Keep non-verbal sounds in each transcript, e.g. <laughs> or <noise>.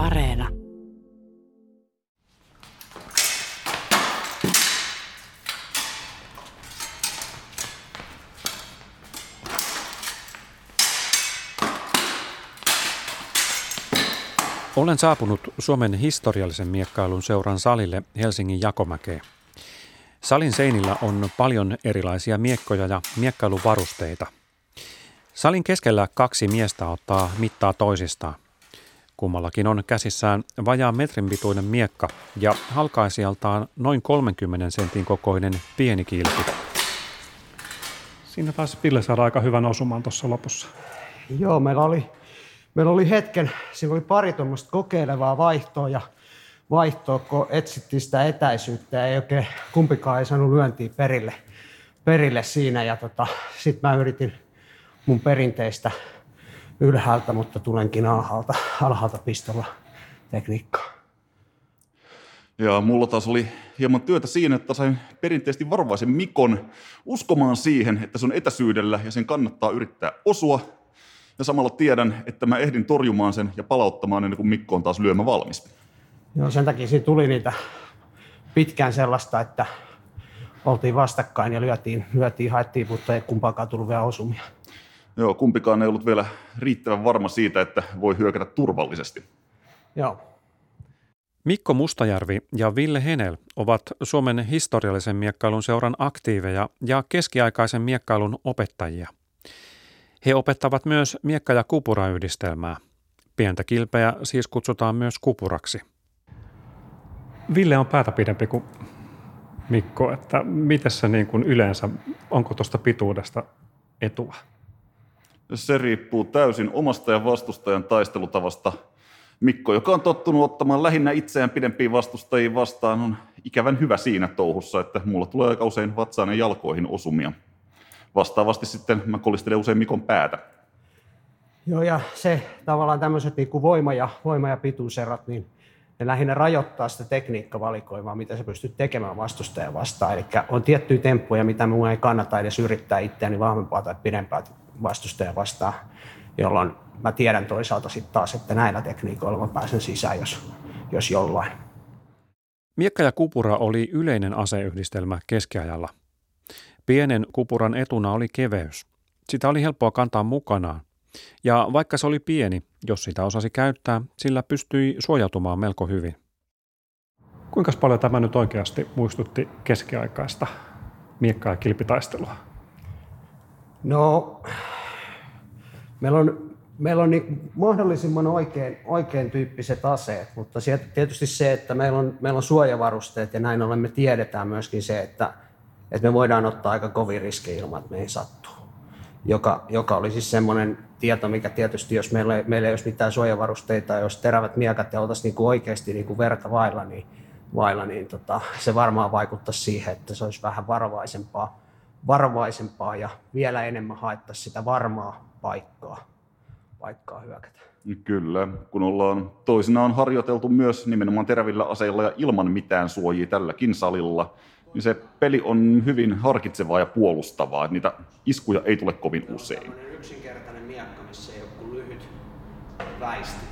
Areena. Olen saapunut Suomen historiallisen miekkailun seuran salille Helsingin Jakomäkeen. Salin seinillä on paljon erilaisia miekkoja ja miekkailuvarusteita. Salin keskellä kaksi miestä ottaa mittaa toisistaan. Kummallakin on käsissään vajaa metrin pituinen miekka ja halkaisijaltaan noin 30 sentin kokoinen pieni kilpi. Siinä taisi Ville saada aika hyvän osuman tuossa lopussa. Joo, meillä oli, meillä oli hetken, siinä oli pari tuommoista kokeilevaa vaihtoa ja vaihtoa, kun etsittiin sitä etäisyyttä ja ei oikein kumpikaan ei saanut lyöntiä perille, perille siinä. Ja tota, sitten mä yritin mun perinteistä ylhäältä, mutta tulenkin alhaalta, alhaalta pistolla tekniikkaa. Ja mulla taas oli hieman työtä siinä, että sain perinteisesti varovaisen Mikon uskomaan siihen, että se on etäisyydellä ja sen kannattaa yrittää osua. Ja samalla tiedän, että mä ehdin torjumaan sen ja palauttamaan ennen kuin Mikko on taas lyömä valmis. Joo, sen takia siinä tuli niitä pitkään sellaista, että oltiin vastakkain ja lyötiin, lyötiin haettiin, mutta ei kumpaakaan tullut vielä osumia. Joo, kumpikaan ei ollut vielä riittävän varma siitä, että voi hyökätä turvallisesti. Joo. Mikko Mustajärvi ja Ville Henel ovat Suomen historiallisen miekkailun seuran aktiiveja ja keskiaikaisen miekkailun opettajia. He opettavat myös miekka- ja kupurayhdistelmää. Pientä kilpeä siis kutsutaan myös kupuraksi. Ville on päätä pidempi kuin Mikko, että miten se niin kuin yleensä, onko tuosta pituudesta etua? Se riippuu täysin omasta ja vastustajan taistelutavasta. Mikko, joka on tottunut ottamaan lähinnä itseään pidempiin vastustajiin vastaan, on ikävän hyvä siinä touhussa, että mulla tulee aika usein vatsaan ja jalkoihin osumia. Vastaavasti sitten mä kolistelen usein Mikon päätä. Joo, ja se tavallaan tämmöiset niin kuin voima- ja, voima- ja pituuserot, niin ne lähinnä rajoittaa sitä tekniikkavalikoimaa, mitä sä pystyt tekemään vastustajan vastaan. Eli on tiettyjä temppuja, mitä minun ei kannata edes yrittää itseäni vahvempaa tai pidempää vastustaja vastaan, jolloin mä tiedän toisaalta sitten taas, että näillä tekniikoilla mä pääsen sisään, jos, jos jollain. Miekka ja kupura oli yleinen aseyhdistelmä keskiajalla. Pienen kupuran etuna oli keveys. Sitä oli helppoa kantaa mukanaan. Ja vaikka se oli pieni, jos sitä osasi käyttää, sillä pystyi suojautumaan melko hyvin. Kuinka paljon tämä nyt oikeasti muistutti keskiaikaista miekka- ja kilpitaistelua? No, meillä on, meillä on niin mahdollisimman oikein, oikein tyyppiset aseet, mutta sieltä tietysti se, että meillä on, meillä on suojavarusteet ja näin ollen me tiedetään myöskin se, että, että me voidaan ottaa aika kovin riskejä ilman, että meihin sattuu. Joka, joka oli siis semmoinen tieto, mikä tietysti, jos meillä, meillä ei olisi mitään suojavarusteita, jos terävät miekat ja oltaisiin niin kuin oikeasti niin kuin verta vailla, niin, vailla, niin tota, se varmaan vaikuttaisi siihen, että se olisi vähän varovaisempaa varovaisempaa ja vielä enemmän haettaisiin sitä varmaa paikkaa, paikkaa hyökätä. Kyllä, kun ollaan toisinaan harjoiteltu myös nimenomaan terävillä aseilla ja ilman mitään suojia tälläkin salilla, niin se peli on hyvin harkitsevaa ja puolustavaa, että niitä iskuja ei tule kovin usein. yksinkertainen miekka, missä ei ole kuin lyhyt väisti.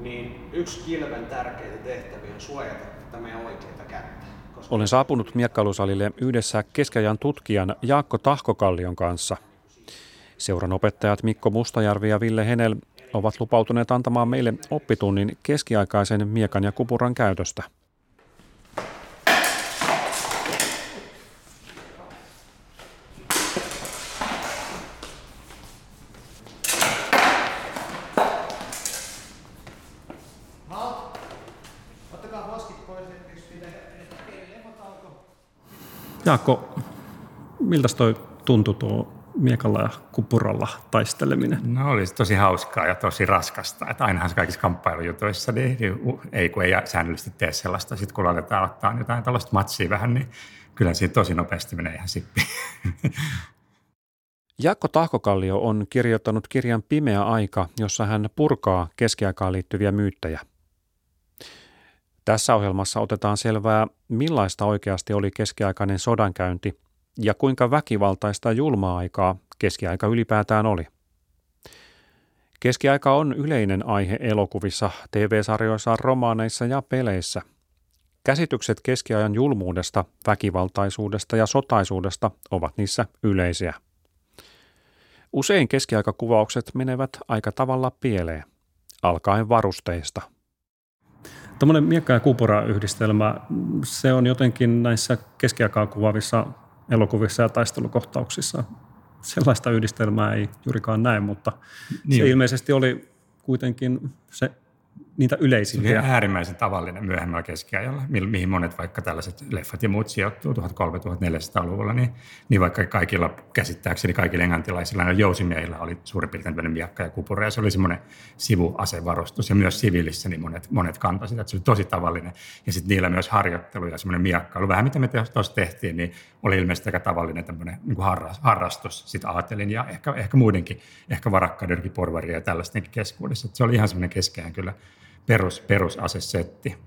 Niin yksi kilven tärkeitä tehtäviä on suojata tätä meidän oikeita kättä. Olen saapunut miekkailusalille yhdessä keskiajan tutkijan Jaakko Tahkokallion kanssa. Seuran opettajat Mikko Mustajärvi ja Ville Henel ovat lupautuneet antamaan meille oppitunnin keskiaikaisen miekan ja kupuran käytöstä. Jaakko, miltä toi tuntui tuo miekalla ja kupuralla taisteleminen? No oli tosi hauskaa ja tosi raskasta. Että ainahan se kaikissa kamppailujutuissa niin ei kun ei säännöllisesti tee sellaista. Sitten kun aletaan ottaa jotain tällaista matsia vähän, niin kyllä siitä tosi nopeasti menee ihan sippi. <laughs> Jaakko Tahkokallio on kirjoittanut kirjan Pimeä aika, jossa hän purkaa keskiaikaan liittyviä myyttejä. Tässä ohjelmassa otetaan selvää, millaista oikeasti oli keskiaikainen sodankäynti ja kuinka väkivaltaista julmaa aikaa keskiaika ylipäätään oli. Keskiaika on yleinen aihe elokuvissa, TV-sarjoissa, romaaneissa ja peleissä. Käsitykset keskiajan julmuudesta, väkivaltaisuudesta ja sotaisuudesta ovat niissä yleisiä. Usein keskiaikakuvaukset menevät aika tavalla pieleen, alkaen varusteista. Tuommoinen miekka- ja kupura-yhdistelmä, se on jotenkin näissä keskiaikaa kuvaavissa elokuvissa ja taistelukohtauksissa. Sellaista yhdistelmää ei juurikaan näe, mutta niin. se ilmeisesti oli kuitenkin se niitä yleisimpiä. Se oli äärimmäisen tavallinen myöhemmällä keskiajalla, mihin monet vaikka tällaiset leffat ja muut sijoittuu 1300-1400-luvulla, niin, niin vaikka kaikilla käsittääkseni kaikilla englantilaisilla ja jousimiehillä oli suurin piirtein tämmöinen miakka ja kupura, ja se oli semmoinen sivuasevarustus, ja myös siviilissä niin monet, monet kantoi sitä, että se oli tosi tavallinen, ja sitten niillä myös harjoittelu ja semmoinen miakkailu, vähän mitä me tuossa tehtiin, niin oli ilmeisesti aika tavallinen tämmöinen niin kuin harrastus, sitten ajattelin, ja ehkä, ehkä muidenkin, ehkä varakkaiden porvaria ja tällaistenkin keskuudessa, että se oli ihan semmoinen keskeinen kyllä perus, perusasesetti.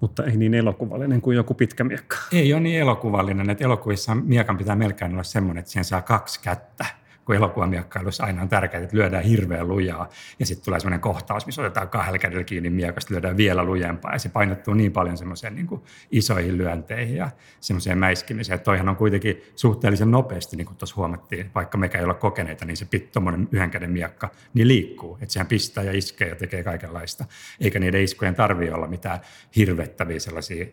Mutta ei niin elokuvallinen kuin joku pitkä miekka. Ei ole niin elokuvallinen, että elokuvissa miekan pitää melkein olla semmoinen, että siihen saa kaksi kättä kun elokuvamiekkailussa aina on tärkeää, että lyödään hirveän lujaa ja sitten tulee sellainen kohtaus, missä otetaan kahdella kädellä kiinni miekasta, lyödään vielä lujempaa ja se painottuu niin paljon semmoiseen niin isoihin lyönteihin ja semmoiseen mäiskimiseen. Että toihan on kuitenkin suhteellisen nopeasti, niin kuin tuossa huomattiin, vaikka mekä ei olla kokeneita, niin se tuommoinen yhden käden miekka niin liikkuu. Että sehän pistää ja iskee ja tekee kaikenlaista. Eikä niiden iskujen tarvitse olla mitään hirvettäviä sellaisia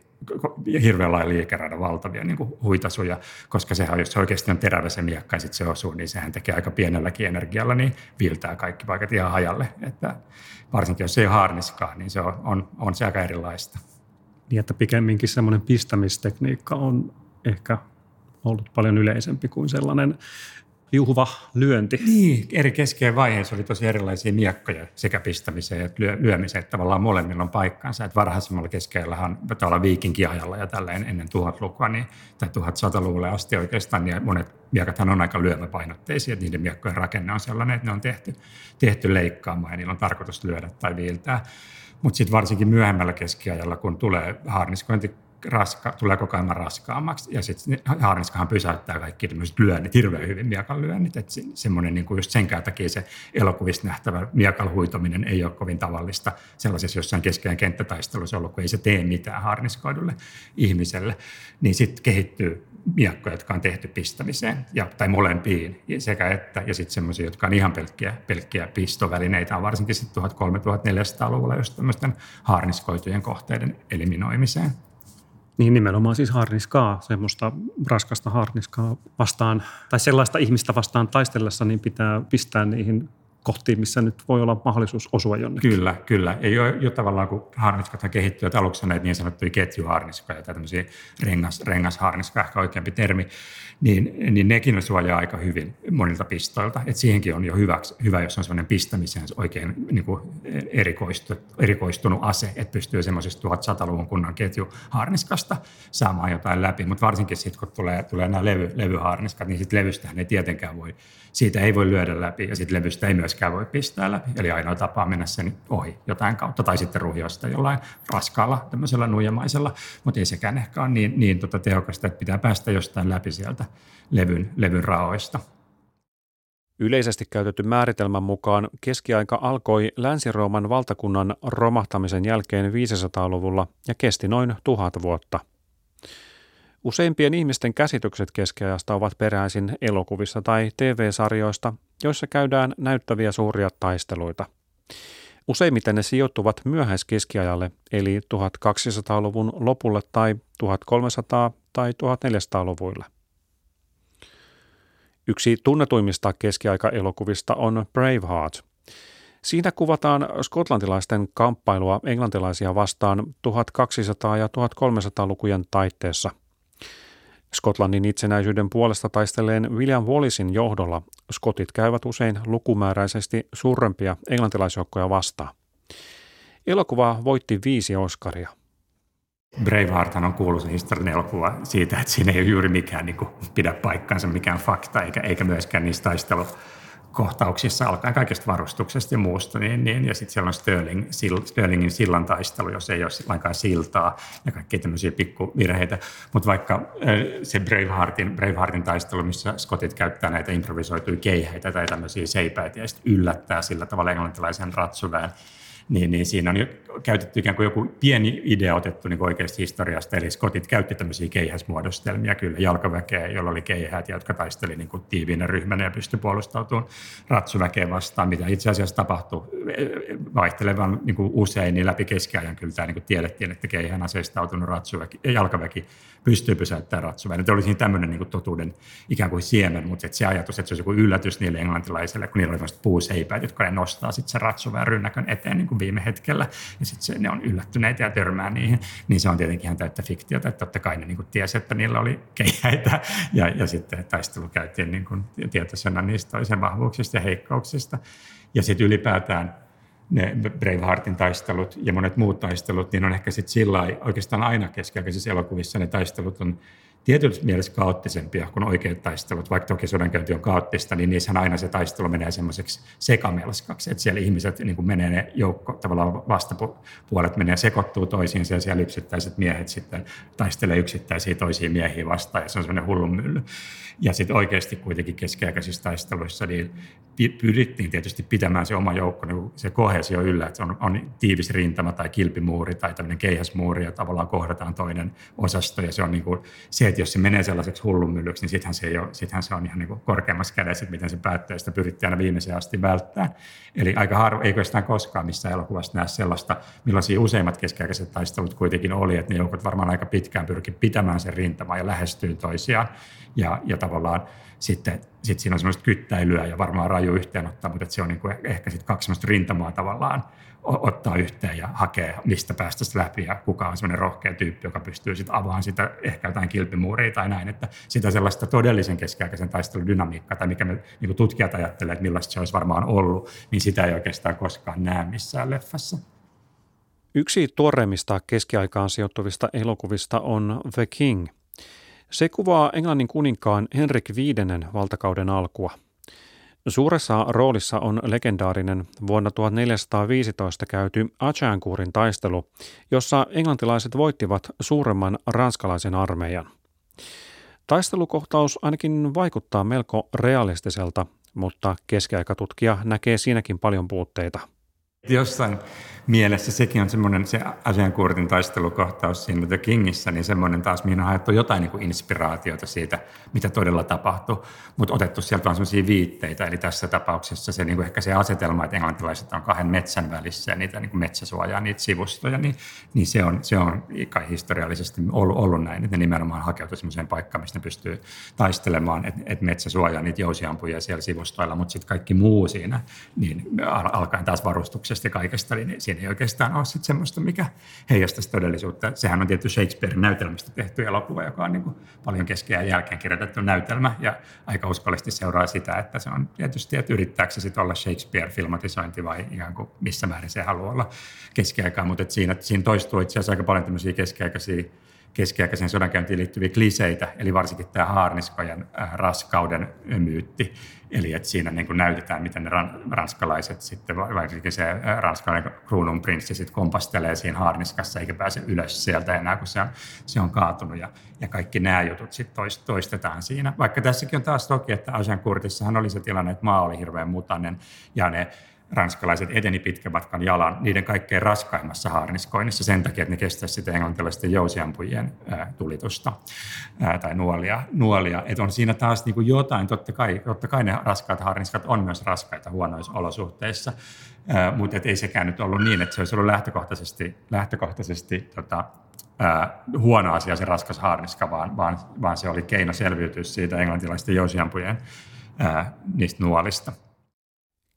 hirveän lailla liikeradan valtavia niin kuin huitasuja, koska sehän, jos se oikeasti on terävä se miekka ja se osuu, niin sehän tekee aika pienelläkin energialla, niin viiltää kaikki paikat ihan hajalle. Että varsinkin jos se ei ole haarniskaa, niin se on, on, on se aika erilaista. Niin, että pikemminkin semmoinen pistämistekniikka on ehkä ollut paljon yleisempi kuin sellainen juhva lyönti. Niin, eri keskeen vaiheessa oli tosi erilaisia miekkoja sekä pistämiseen että lyö, lyömiseen, että tavallaan molemmilla on paikkansa. Että varhaisemmalla keskeellähän tavallaan viikinkiajalla ja tällä ennen tuhatlukua niin, tai 1100-luvulle asti oikeastaan, niin monet miekathan on aika lyömäpainotteisia, että niiden miekkojen rakenne on sellainen, että ne on tehty, tehty leikkaamaan ja niillä on tarkoitus lyödä tai viiltää. Mutta sitten varsinkin myöhemmällä keskiajalla, kun tulee haarniskointi raska, tulee koko ajan raskaammaksi. Ja sitten haarniskahan pysäyttää kaikki tämmöiset lyönnit, hirveän hyvin miekan lyönnit. Että se, semmoinen niin kuin just sen takia se elokuvista nähtävä miekan huitominen ei ole kovin tavallista sellaisessa jossain keskeinen kenttätaistelussa ollut, kun ei se tee mitään haarniskoidulle ihmiselle. Niin sitten kehittyy miakkoja, jotka on tehty pistämiseen, ja, tai molempiin sekä että, ja sitten semmoisia, jotka on ihan pelkkiä, pelkkiä pistovälineitä, on varsinkin sitten 1300-1400-luvulla just tämmöisten haarniskoitujen kohteiden eliminoimiseen. Niin nimenomaan siis harniskaa, semmoista raskasta harniskaa vastaan, tai sellaista ihmistä vastaan taistellessa, niin pitää pistää niihin kohtiin, missä nyt voi olla mahdollisuus osua jonnekin. Kyllä, kyllä. Ei ole jo tavallaan, kun harniskat kehittyvät aluksi näitä niin sanottuja ketjuharniskoja tai tämmöisiä rengas, rengasharniskoja, ehkä oikeampi termi, niin, niin nekin suojaa aika hyvin monilta pistoilta. Et siihenkin on jo hyväksi, hyvä, jos on semmoinen pistämiseen oikein niin kuin erikoistu, erikoistunut ase, että pystyy semmoisesta 1100-luvun kunnan ketjuharniskasta saamaan jotain läpi. Mutta varsinkin sitten, kun tulee, tulee nämä levy, levyharniskat, niin sitten levystähän ei tietenkään voi, siitä ei voi lyödä läpi ja sitten levystä ei myöskään voi pistää läpi. Eli ainoa tapa mennä sen ohi jotain kautta tai sitten ruhjoa sitä jollain raskaalla tämmöisellä nuijamaisella, mutta ei sekään ehkä ole niin, niin tota tehokasta, että pitää päästä jostain läpi sieltä levyn, levyn raoista. Yleisesti käytetty määritelmän mukaan keskiaika alkoi Länsi-Rooman valtakunnan romahtamisen jälkeen 500-luvulla ja kesti noin tuhat vuotta. Useimpien ihmisten käsitykset keskiajasta ovat peräisin elokuvista tai TV-sarjoista, joissa käydään näyttäviä suuria taisteluita. Useimmiten ne sijoittuvat myöhäiskeskiajalle, eli 1200-luvun lopulle tai 1300- tai 1400-luvuille. Yksi tunnetuimmista keskiaikaelokuvista on Braveheart. Siinä kuvataan skotlantilaisten kamppailua englantilaisia vastaan 1200- ja 1300-lukujen taitteessa. Skotlannin itsenäisyyden puolesta taisteleen William Wallacein johdolla skotit käyvät usein lukumääräisesti suurempia englantilaisjoukkoja vastaan. Elokuva voitti viisi Oscaria – Braveheart on kuuluisa historiallinen elokuva siitä, että siinä ei ole juuri mikään niin kuin, pidä paikkansa, mikään fakta, eikä, eikä myöskään niissä taistelu, kohtauksissa alkaen kaikesta varustuksesta ja muusta, niin, niin, ja sitten siellä on Sterling, Sterlingin sillan taistelu, jos ei ole lainkaan siltaa ja kaikkia tämmöisiä pikkuvirheitä. Mutta vaikka se Braveheartin, Braveheartin taistelu, missä skotit käyttää näitä improvisoituja keihäitä tai tämmöisiä seipäitä ja sitten yllättää sillä tavalla englantilaisen ratsuväen, niin, niin siinä on käytetty ikään kuin joku pieni idea otettu niin oikeasti historiasta, eli skotit käytti tämmöisiä keihäsmuodostelmia kyllä, jalkaväkeä, jolla oli keihät, jotka taisteli niin kuin tiiviinä ryhmänä ja pystyi puolustautumaan ratsuväkeä vastaan, mitä itse asiassa tapahtui vaihtelevan niin kuin usein, niin läpi keskiajan kyllä tämä niin kuin tiedettiin, että keihään aseistautunut ratsuväki, jalkaväki pystyy pysäyttämään ratsuväen. Oli siinä tämmöinen niin kuin totuuden ikään kuin siemen, mutta se ajatus, että se olisi joku yllätys niille englantilaisille, kun niillä oli puuseipäät, jotka ne nostaa sitten sen ratsuväen rynnäkön eteen niin kuin viime hetkellä, ja sitten ne on yllättyneitä ja törmää niihin, niin se on tietenkin ihan täyttä fiktiota, että totta kai ne niin tiesi, että niillä oli keihäitä, ja, ja sitten taistelu käytiin niin kuin tietoisena niistä toisen vahvuuksista ja heikkouksista. Ja sitten ylipäätään ne Braveheartin taistelut ja monet muut taistelut, niin on ehkä sitten sillä oikeastaan aina keskiaikaisissa elokuvissa ne taistelut on tietyllä mielessä kaoottisempia kuin oikeat taistelut. Vaikka toki sodankäynti on kaoottista, niin niissä aina se taistelu menee semmoiseksi sekamelskaksi, että siellä ihmiset niin kuin menee ne joukko, tavallaan vastapuolet menee sekoittuu toisiinsa ja siellä yksittäiset miehet sitten taistelee yksittäisiä toisia miehiä vastaan ja se on semmoinen hullun mylly. Ja sitten oikeasti kuitenkin keskiaikaisissa taisteluissa niin pyrittiin tietysti pitämään se oma joukko, niin se kohesio yllä, että se on, on tiivis rintama tai kilpimuuri tai tämmöinen keihäsmuuri ja tavallaan kohdataan toinen osasto ja se on niin kuin, se, että jos se menee sellaiseksi hullunmyllyksi, niin sittenhän se, ei ole, sittenhän se on ihan niin kuin korkeammassa kädessä, että miten se päättyy, sitä pyrittiin aina viimeiseen asti välttää. Eli aika harvo, eikö sitä koskaan missään elokuvassa näe sellaista, millaisia useimmat keskiaikaiset taistelut kuitenkin oli, että ne joukot varmaan aika pitkään pyrki pitämään sen rintamaan ja lähestyy toisiaan ja, ja tavallaan sitten sit siinä on semmoista kyttäilyä ja varmaan raju yhteenottaa, mutta se on niin kuin ehkä sitten kaksi semmoista rintamaa tavallaan ottaa yhteen ja hakea, mistä päästä läpi ja kuka on semmoinen rohkea tyyppi, joka pystyy sitten avaamaan sitä ehkä jotain kilpimuuria tai näin, että sitä sellaista todellisen keskiaikaisen taistelun dynamiikkaa tai mikä me niin tutkijat ajattelee, että millaista se olisi varmaan ollut, niin sitä ei oikeastaan koskaan näe missään leffassa. Yksi tuoreimmista keskiaikaan sijoittuvista elokuvista on The King – se kuvaa Englannin kuninkaan Henrik V valtakauden alkua. Suuressa roolissa on legendaarinen vuonna 1415 käyty Achaankuurin taistelu, jossa englantilaiset voittivat suuremman ranskalaisen armeijan. Taistelukohtaus ainakin vaikuttaa melko realistiselta, mutta keskiaikatutkija näkee siinäkin paljon puutteita. Jossain mielessä sekin on semmoinen se Asiankuurtin taistelukohtaus siinä The Kingissä, niin semmoinen taas, mihin on haettu jotain niin kuin inspiraatiota siitä, mitä todella tapahtuu, mutta otettu sieltä vaan semmoisia viitteitä, eli tässä tapauksessa se niin kuin ehkä se asetelma, että englantilaiset on kahden metsän välissä ja niitä niin kuin metsäsuojaa, niitä sivustoja, niin, niin se, on, se on kai historiallisesti ollut, ollut näin, että ne nimenomaan hakeutuu semmoiseen paikkaan, missä ne pystyy taistelemaan, että, että metsä suojaa niitä jousiampuja siellä sivustoilla, mutta sitten kaikki muu siinä, niin alkaen taas varustuksesta ja kaikesta, niin siinä ei oikeastaan ole sit semmoista, mikä heijastaisi todellisuutta. Sehän on tietty Shakespearein näytelmästä tehty elokuva, joka on niin kuin paljon keskeä jälkeen kirjoitettu näytelmä ja aika uskollisesti seuraa sitä, että se on tietysti, että yrittääkö se olla Shakespeare-filmatisointi vai ikään kuin missä määrin se haluaa olla keskiaikaa, mutta siinä, siinä toistuu itse asiassa aika paljon tämmöisiä keskiaikaisia keskiaikaisen sodankäyntiin liittyviä kliseitä, eli varsinkin tämä haarniskojen äh, raskauden myytti. Eli että siinä niin kuin näytetään, miten ne ranskalaiset sitten, varsinkin se äh, ranskalainen kruununprinssi sitten kompastelee siinä haarniskassa eikä pääse ylös sieltä enää, kun se on, se on kaatunut. Ja, ja kaikki nämä jutut sitten toistetaan siinä. Vaikka tässäkin on taas toki, että Ajankurtissahan oli se tilanne, että maa oli hirveän mutainen ja ne ranskalaiset eteni pitkän matkan jalan niiden kaikkein raskaimmassa haarniskoinnissa sen takia, että ne kestäisivät sitä englantilaisten jousiampujien tulitusta tai nuolia. nuolia. Et on siinä taas niin kuin jotain, totta kai, totta kai ne raskaat haarniskat on myös raskaita huonoissa olosuhteissa, mutta ei sekään nyt ollut niin, että se olisi ollut lähtökohtaisesti, lähtökohtaisesti tota, huono asia se raskas haarniska, vaan, vaan, vaan se oli keino selviytyä siitä englantilaisten jousiampujen ää, niistä nuolista.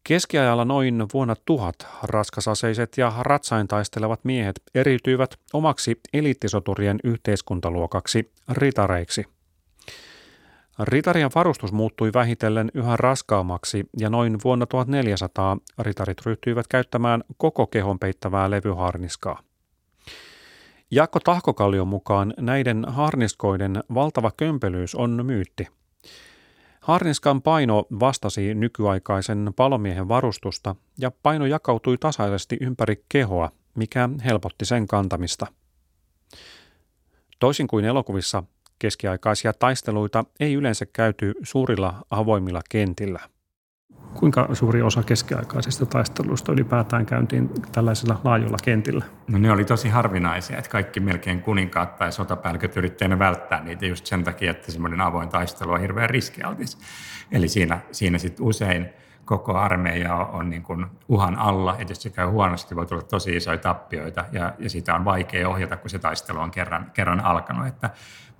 Keskiajalla noin vuonna tuhat raskasaseiset ja ratsain taistelevat miehet eriytyivät omaksi eliittisoturien yhteiskuntaluokaksi ritareiksi. Ritarien varustus muuttui vähitellen yhä raskaammaksi ja noin vuonna 1400 ritarit ryhtyivät käyttämään koko kehon peittävää levyharniskaa. Jaakko Tahkokallion mukaan näiden harniskoiden valtava kömpelyys on myytti – Harniskan paino vastasi nykyaikaisen palomiehen varustusta ja paino jakautui tasaisesti ympäri kehoa, mikä helpotti sen kantamista. Toisin kuin elokuvissa, keskiaikaisia taisteluita ei yleensä käyty suurilla avoimilla kentillä. Kuinka suuri osa keskiaikaisista taisteluista ylipäätään käyntiin tällaisilla laajoilla kentillä? No ne oli tosi harvinaisia, että kaikki melkein kuninkaat tai sotapäälliköt yrittäivät välttää niitä just sen takia, että semmoinen avoin taistelu on hirveän riskialtis. Eli siinä, siinä sitten usein koko armeija on niin kuin uhan alla, että jos se käy huonosti, voi tulla tosi isoja tappioita ja, ja sitä on vaikea ohjata, kun se taistelu on kerran, kerran alkanut. Että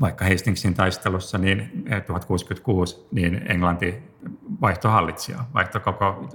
vaikka Hastingsin taistelussa niin 1066, eh, niin Englanti vaihtoi hallitsijaa, vaihtoi koko,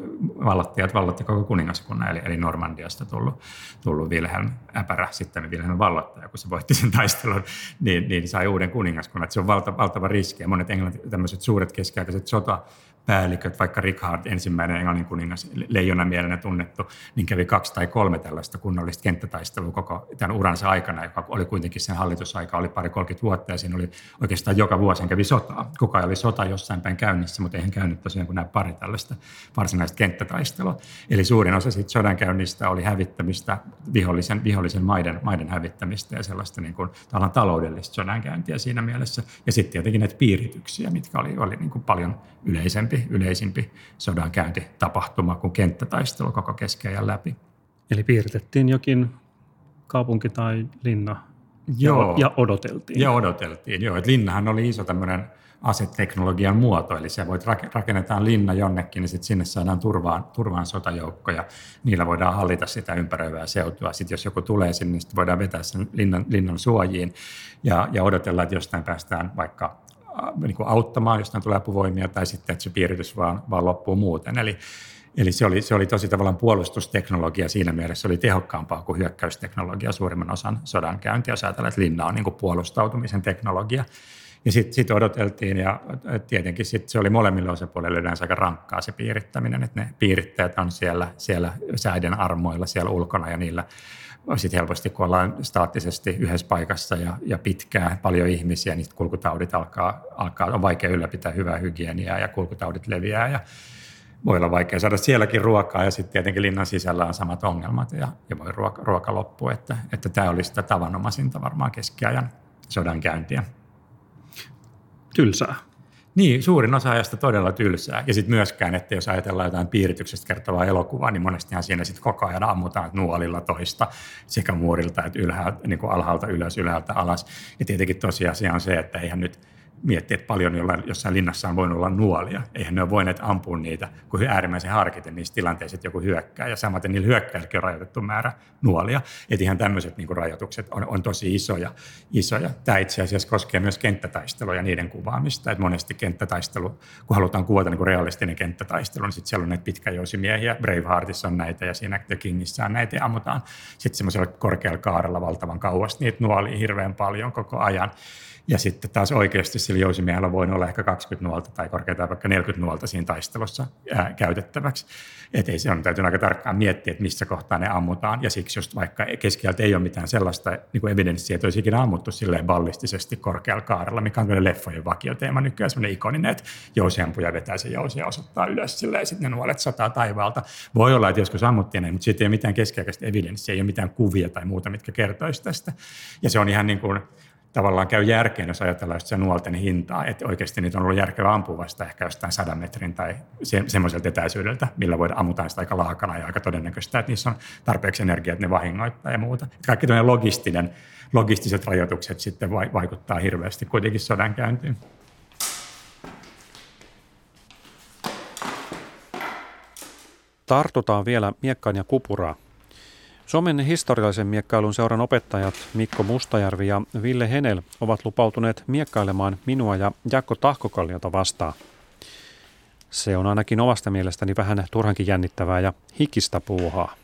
vallottajat vallotti koko kuningaskunnan, eli, eli Normandiasta tullut, tullut Wilhelm Äpärä, sitten Wilhelm vallottaja, kun se voitti sen taistelun, niin, niin sai uuden kuningaskunnan. se on valta, valtava riski, ja monet englanti, tämmöiset suuret keskiaikaiset sota, päälliköt, vaikka Richard ensimmäinen englannin kuningas, leijonamielenä tunnettu, niin kävi kaksi tai kolme tällaista kunnollista kenttätaistelua koko tämän uransa aikana, joka oli kuitenkin sen hallitusaika, oli pari 30 vuotta ja siinä oli oikeastaan joka vuosi kävi sotaa. Koko ajan oli sota jossain päin käynnissä, mutta eihän käynyt tosiaan kuin nämä pari tällaista varsinaista kenttätaistelua. Eli suurin osa siitä sodankäynnistä oli hävittämistä, vihollisen, vihollisen maiden, maiden hävittämistä ja sellaista niin kuin, taloudellista sodankäyntiä siinä mielessä. Ja sitten tietenkin näitä piirityksiä, mitkä oli, oli niin kuin paljon yleisempi, yleisimpi sodankäyntitapahtuma kuin kenttätaistelu koko keskiajan läpi. Eli piirtettiin jokin kaupunki tai linna joo. ja odoteltiin. Ja odoteltiin, joo. Et linnahan oli iso tämmöinen aseteknologian muoto, eli se voit rakennetaan linna jonnekin, niin sitten sinne saadaan turvaan, turvaan sotajoukkoja. Niillä voidaan hallita sitä ympäröivää seutua. Sitten jos joku tulee sinne, niin voidaan vetää sen linnan, linnan suojiin ja, ja odotella, että jostain päästään vaikka niin kuin auttamaan, jostain tulee apuvoimia, tai sitten, että se piiritys vaan, vaan loppuu muuten. Eli, eli se, oli, se oli tosi tavallaan puolustusteknologia siinä mielessä, se oli tehokkaampaa kuin hyökkäysteknologia suurimman osan sodan käyntiä, jos ajatellaan, että linna on niin kuin puolustautumisen teknologia. Ja sitten sit odoteltiin ja tietenkin sit se oli molemmille osapuolille yleensä aika rankkaa se piirittäminen, että ne piirittäjät on siellä, siellä säiden armoilla siellä ulkona ja niillä sitten helposti, kun ollaan staattisesti yhdessä paikassa ja, ja pitkään, paljon ihmisiä, niin kulkutaudit alkaa, alkaa, on vaikea ylläpitää hyvää hygieniaa ja kulkutaudit leviää ja voi olla vaikea saada sielläkin ruokaa ja sitten tietenkin linnan sisällä on samat ongelmat ja, ja voi ruoka, ruoka loppua, että, että tämä oli sitä tavanomaisinta varmaan keskiajan sodankäyntiä. Tylsää. Niin, suurin osa ajasta todella tylsää. Ja sitten myöskään, että jos ajatellaan jotain piirityksestä kertovaa elokuvaa, niin monestihan siinä sitten koko ajan ammutaan nuolilla toista sekä muurilta että ylhäältä, niin kuin alhaalta ylös, ylhäältä alas. Ja tietenkin tosiasia on se, että eihän nyt miettiä, että paljon jollain, jossain linnassa on voinut olla nuolia. Eihän ne ole voineet ampua niitä, kun äärimmäisen harkiten niissä tilanteissa, että joku hyökkää. Ja samaten niillä hyökkäilläkin on rajoitettu määrä nuolia. Että ihan tämmöiset niin rajoitukset on, on, tosi isoja, isoja. Tämä itse asiassa koskee myös kenttätaistelua ja niiden kuvaamista. Että monesti kenttätaistelu, kun halutaan kuvata niin realistinen kenttätaistelu, niin sitten siellä on näitä pitkäjousimiehiä. Braveheartissa on näitä ja siinä The Kingissä on näitä ja ammutaan sitten semmoisella korkealla kaarella valtavan kauas niitä nuolia hirveän paljon koko ajan. Ja sitten taas oikeasti sillä jousimiehellä voi olla ehkä 20 nuolta tai korkeintaan vaikka 40 nuolta siinä taistelussa ää, käytettäväksi. Että ei se on täytyy aika tarkkaan miettiä, että missä kohtaa ne ammutaan. Ja siksi just vaikka keskiältä ei ole mitään sellaista niin kuin evidenssiä, että olisi ikinä ammuttu silleen ballistisesti korkealla kaarella, mikä on leffojen vakioteema nykyään sellainen ikoninen, että jousiampuja vetää se jousi ja osoittaa ylös silleen, ja sitten ne nuolet sataa taivaalta. Voi olla, että joskus ammuttiin ne, mutta siitä ei ole mitään keskiaikaista evidenssiä, ei ole mitään kuvia tai muuta, mitkä kertoisi tästä. Ja se on ihan niin kuin, tavallaan käy järkeen, jos ajatellaan sitä nuolten hintaa, että oikeasti niitä on ollut järkevä ampua vasta ehkä jostain sadan metrin tai se, semmoiselta etäisyydeltä, millä voidaan ammutaan sitä aika laakana ja aika todennäköistä, että niissä on tarpeeksi energiaa, että ne vahingoittaa ja muuta. Että kaikki logistinen, logistiset rajoitukset sitten vaikuttaa hirveästi kuitenkin sodan käyntiin. Tartutaan vielä miekkaan ja kupuraa. Suomen historiallisen miekkailun seuran opettajat Mikko Mustajärvi ja Ville Henel ovat lupautuneet miekkailemaan minua ja Jakko Tahkokalliota vastaan. Se on ainakin omasta mielestäni vähän turhankin jännittävää ja hikistä puuhaa.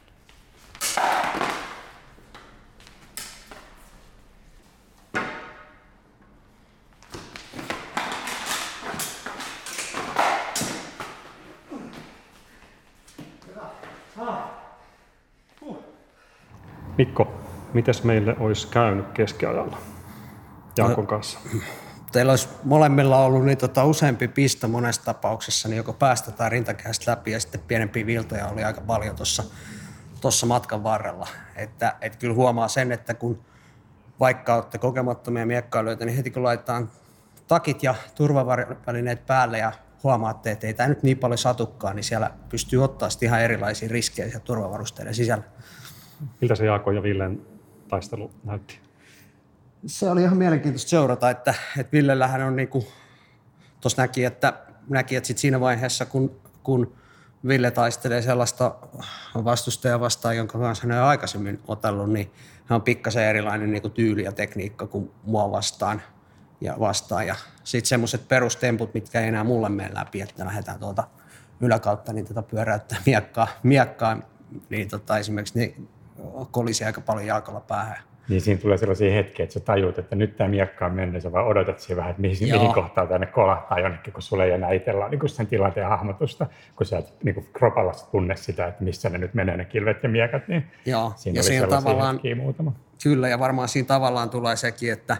Mikko, mites meille olisi käynyt keskiajalla Jaakon kanssa? teillä olisi molemmilla ollut niin tota, useampi piste monessa tapauksessa, niin joko päästä tai rintakäästä läpi ja sitten pienempiä viltoja oli aika paljon tuossa tuossa matkan varrella. Että, et kyllä huomaa sen, että kun vaikka olette kokemattomia miekkailijoita, niin heti kun laitetaan takit ja turvavälineet päälle ja huomaatte, että ei tämä nyt niin paljon satukkaan, niin siellä pystyy ottaa ihan erilaisia riskejä turvavarusteiden sisällä. Miltä se Jaakon ja Villen taistelu näytti? Se oli ihan mielenkiintoista seurata, että, että Villellähän on niin tuossa näki, että, näki, että sit siinä vaiheessa, kun, kun Ville taistelee sellaista vastustajaa vastaan, jonka kanssa hän on aikaisemmin otellut, niin hän on pikkasen erilainen niin kuin tyyli ja tekniikka kuin mua vastaan ja vastaan. Ja sitten semmoiset perustemput, mitkä ei enää mulle mene läpi, että lähdetään tuolta yläkautta niin tota pyöräyttää miekkaa, miekkaa niin tota, esimerkiksi niin kolisi aika paljon jalkalla päähän. Niin siinä tulee sellaisia hetkiä, että sä tajuut, että nyt tämä miekka on mennyt, sä vaan odotat siihen vähän, että mihin, mihin kohtaan tänne kolahtaa jonnekin, kun sulla ei enää itsellä niin sen tilanteen hahmotusta, kun sä et niin kuin kropalla tunne sitä, että missä ne nyt menee ne kilvet ja miekat, niin Joo. siinä ja oli siinä tavallaan, muutama. Kyllä, ja varmaan siinä tavallaan tulee sekin, että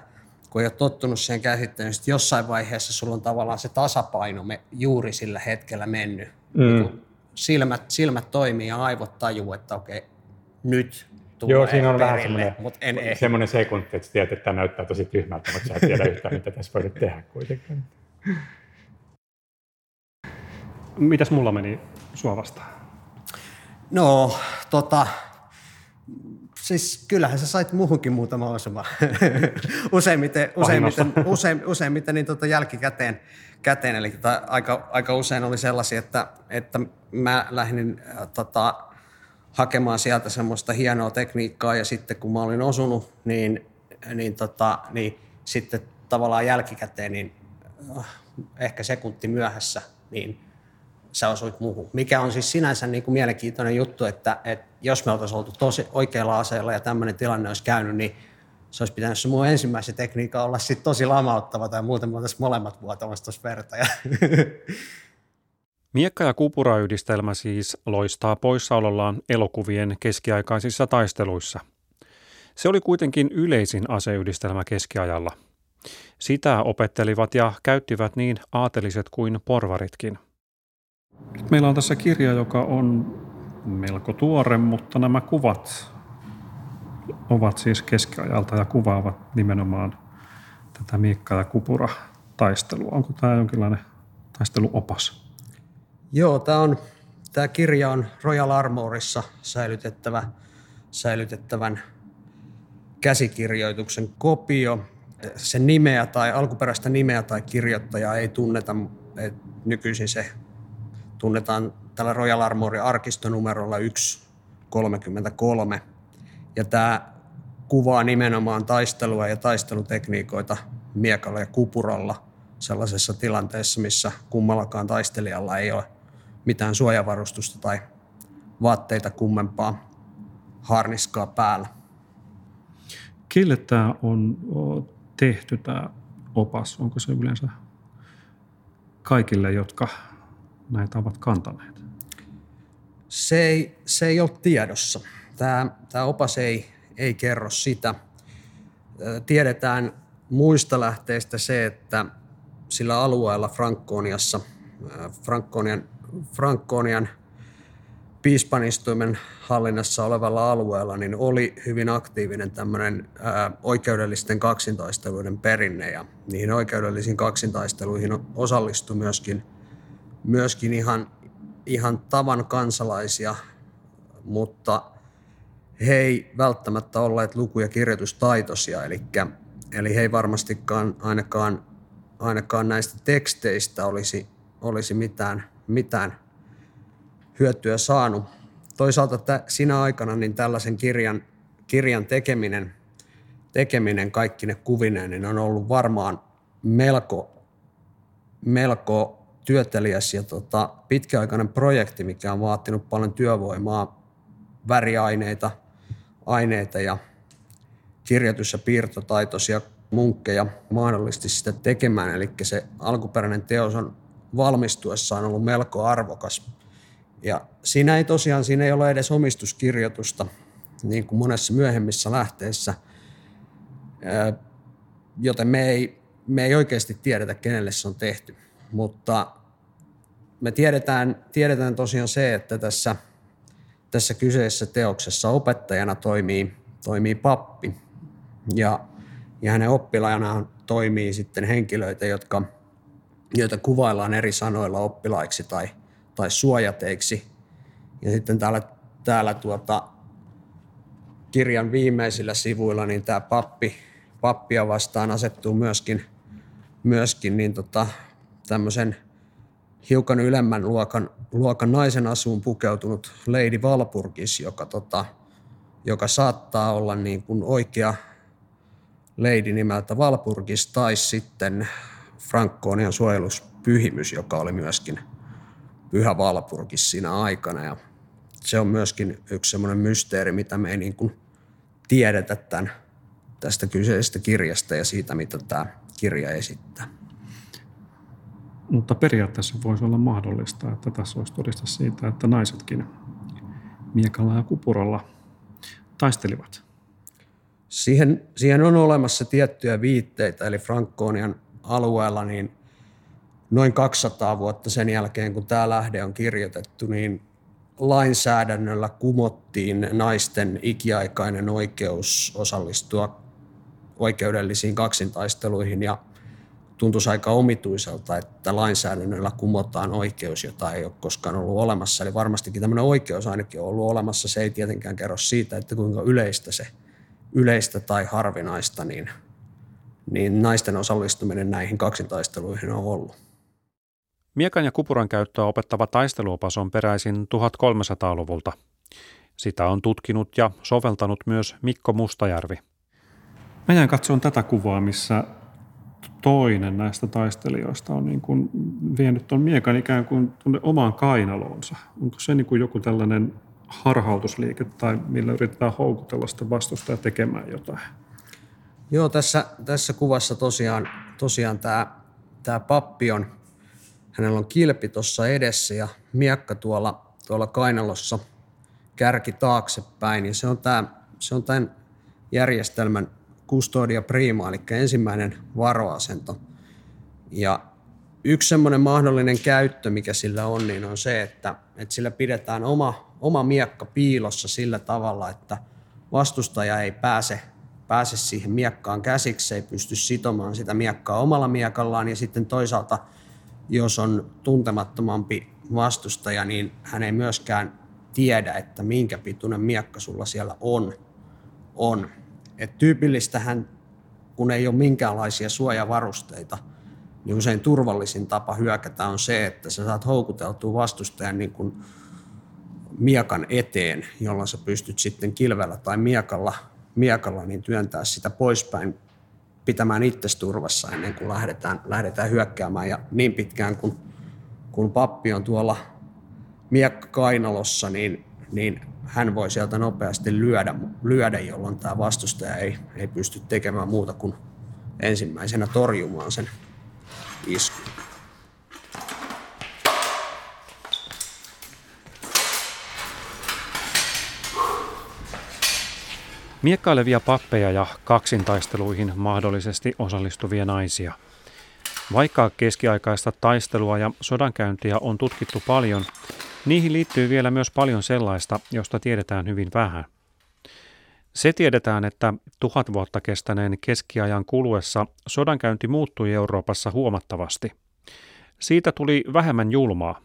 kun ei ole tottunut siihen käsittelyyn, niin jossain vaiheessa sulla on tavallaan se tasapaino me juuri sillä hetkellä mennyt. Mm. Niin silmät, silmät toimii ja aivot tajuu, että okei, nyt tulee Joo, siinä on perille, vähän semmoinen, mutta en semmoinen sekunti, että tiedät, että tämä näyttää tosi tyhmältä, mutta sä et tiedä yhtään, mitä tässä voi tehdä kuitenkin. Mitäs mulla meni sua vastaan? No, tota, siis kyllähän sä sait muuhunkin muutama osuma. <laughs> useimmiten, useimmiten, usein, useimmiten niin tota jälkikäteen. Käteen, eli tota, aika, aika usein oli sellaisia, että, että mä lähdin äh, tota, hakemaan sieltä semmoista hienoa tekniikkaa ja sitten kun mä olin osunut, niin, niin, tota, niin sitten tavallaan jälkikäteen, niin äh, ehkä sekunti myöhässä, niin sä osuit muuhun. Mikä on siis sinänsä niin kuin mielenkiintoinen juttu, että, että jos me oltaisiin oltu tosi oikealla aseella ja tämmöinen tilanne olisi käynyt, niin se olisi pitänyt se mun ensimmäisen tekniikka olla sit tosi lamauttava tai muuten me oltaisiin molemmat vuotamassa tuossa verta. <laughs> Miekka- ja kupurayhdistelmä siis loistaa poissaolollaan elokuvien keskiaikaisissa taisteluissa. Se oli kuitenkin yleisin aseyhdistelmä keskiajalla. Sitä opettelivat ja käyttivät niin aateliset kuin porvaritkin. Meillä on tässä kirja, joka on melko tuore, mutta nämä kuvat ovat siis keskiajalta ja kuvaavat nimenomaan tätä Miekka- ja Kupura-taistelua. Onko tämä jonkinlainen taisteluopas? Joo, tämä, on, tämä kirja on Royal Armorissa säilytettävä, säilytettävän käsikirjoituksen kopio. Sen nimeä tai alkuperäistä nimeä tai kirjoittajaa ei tunneta. Et nykyisin se tunnetaan tällä Royal Armorin arkistonumerolla 133. Ja tämä kuvaa nimenomaan taistelua ja taistelutekniikoita miekalla ja kupuralla sellaisessa tilanteessa, missä kummallakaan taistelijalla ei ole mitään suojavarustusta tai vaatteita kummempaa harniskaa päällä. Kelle tämä on tehty tämä opas? Onko se yleensä kaikille, jotka näitä ovat kantaneet? Se ei, se ei ole tiedossa. Tämä, tämä opas ei, ei kerro sitä. Tiedetään muista lähteistä se, että sillä alueella Frankoniassa, Frankonian, Frankonian piispanistuimen hallinnassa olevalla alueella, niin oli hyvin aktiivinen tämmöinen oikeudellisten kaksintaisteluiden perinne ja niihin oikeudellisiin kaksintaisteluihin osallistui myöskin – myöskin ihan, ihan tavan kansalaisia, mutta he ei välttämättä olleet luku- ja kirjoitustaitoisia, eli, eli he ei varmastikaan ainakaan, ainakaan näistä teksteistä olisi, olisi mitään, mitään hyötyä saanut. Toisaalta että sinä aikana niin tällaisen kirjan, kirjan tekeminen, tekeminen kaikki ne kuvineen niin on ollut varmaan melko, melko työtelijäs ja tota, pitkäaikainen projekti, mikä on vaatinut paljon työvoimaa, väriaineita, aineita ja kirjoitus- ja piirtotaitoisia munkkeja mahdollisesti sitä tekemään. Eli se alkuperäinen teos on valmistuessaan ollut melko arvokas. Ja siinä ei tosiaan siinä ei ole edes omistuskirjoitusta, niin kuin monessa myöhemmissä lähteissä, joten me ei me ei oikeasti tiedetä, kenelle se on tehty. Mutta me tiedetään, tiedetään tosiaan se, että tässä, tässä kyseisessä teoksessa opettajana toimii, toimii pappi ja, ja hänen oppilaanaan toimii sitten henkilöitä, jotka, joita kuvaillaan eri sanoilla oppilaiksi tai, tai suojateiksi. Ja sitten täällä, täällä tuota, kirjan viimeisillä sivuilla niin tämä pappi, pappia vastaan asettuu myöskin, myöskin niin tota, tämmöisen hiukan ylemmän luokan, luokan naisen asuun pukeutunut Lady Valpurgis, joka, tota, joka saattaa olla niin kuin oikea lady nimeltä Valpurgis tai sitten Frankkonian suojeluspyhimys, joka oli myöskin pyhä Valpurgis siinä aikana. Ja se on myöskin yksi semmoinen mysteeri, mitä me ei niin kuin tiedetä tämän, tästä kyseisestä kirjasta ja siitä, mitä tämä kirja esittää. Mutta periaatteessa voisi olla mahdollista, että tässä olisi todista siitä, että naisetkin miekalla ja kupuralla taistelivat. Siihen, siihen on olemassa tiettyjä viitteitä, eli Frankkonian alueella niin noin 200 vuotta sen jälkeen, kun tämä lähde on kirjoitettu, niin lainsäädännöllä kumottiin naisten ikiaikainen oikeus osallistua oikeudellisiin kaksintaisteluihin ja tuntuisi aika omituiselta, että lainsäädännöllä kumotaan oikeus, jota ei ole koskaan ollut olemassa. Eli varmastikin tämmöinen oikeus ainakin on ollut olemassa. Se ei tietenkään kerro siitä, että kuinka yleistä se yleistä tai harvinaista, niin, niin naisten osallistuminen näihin kaksintaisteluihin on ollut. Miekan ja kupuran käyttöä opettava taisteluopas on peräisin 1300-luvulta. Sitä on tutkinut ja soveltanut myös Mikko Mustajärvi. Mä jäin katsomaan tätä kuvaa, missä toinen näistä taistelijoista on niin kuin vienyt tuon miekan ikään kuin tuonne omaan kainaloonsa. Onko se niin kuin joku tällainen harhautusliike tai millä yritetään houkutella sitä vastustajaa tekemään jotain? Joo, tässä, tässä kuvassa tosiaan, tosiaan tämä, tämä pappi on, hänellä on kilpi tuossa edessä ja miekka tuolla, tuolla kainalossa kärki taaksepäin. Ja se on, tämä, se on tämän järjestelmän custodia prima, eli ensimmäinen varoasento. Ja yksi semmoinen mahdollinen käyttö, mikä sillä on, niin on se, että, että sillä pidetään oma, oma miekka piilossa sillä tavalla, että vastustaja ei pääse, pääse siihen miekkaan käsiksi, ei pysty sitomaan sitä miekkaa omalla miekallaan ja sitten toisaalta, jos on tuntemattomampi vastustaja, niin hän ei myöskään tiedä, että minkä pituinen miekka sulla siellä on. on. Et tyypillistähän, kun ei ole minkäänlaisia suojavarusteita, niin usein turvallisin tapa hyökätä on se, että sä saat houkuteltua vastustajan niin kuin miekan eteen, jolla sä pystyt sitten kilvellä tai miekalla, miekalla niin työntää sitä poispäin pitämään turvassa ennen kuin lähdetään, lähdetään hyökkäämään. Ja niin pitkään kun, kun pappi on tuolla miekka kainalossa, niin, niin hän voi sieltä nopeasti lyödä, lyödä jolloin tämä vastustaja ei, ei pysty tekemään muuta kuin ensimmäisenä torjumaan sen iskun. Miekkailevia pappeja ja kaksintaisteluihin mahdollisesti osallistuvia naisia. Vaikka keskiaikaista taistelua ja sodankäyntiä on tutkittu paljon, niihin liittyy vielä myös paljon sellaista, josta tiedetään hyvin vähän. Se tiedetään, että tuhat vuotta kestäneen keskiajan kuluessa sodankäynti muuttui Euroopassa huomattavasti. Siitä tuli vähemmän julmaa.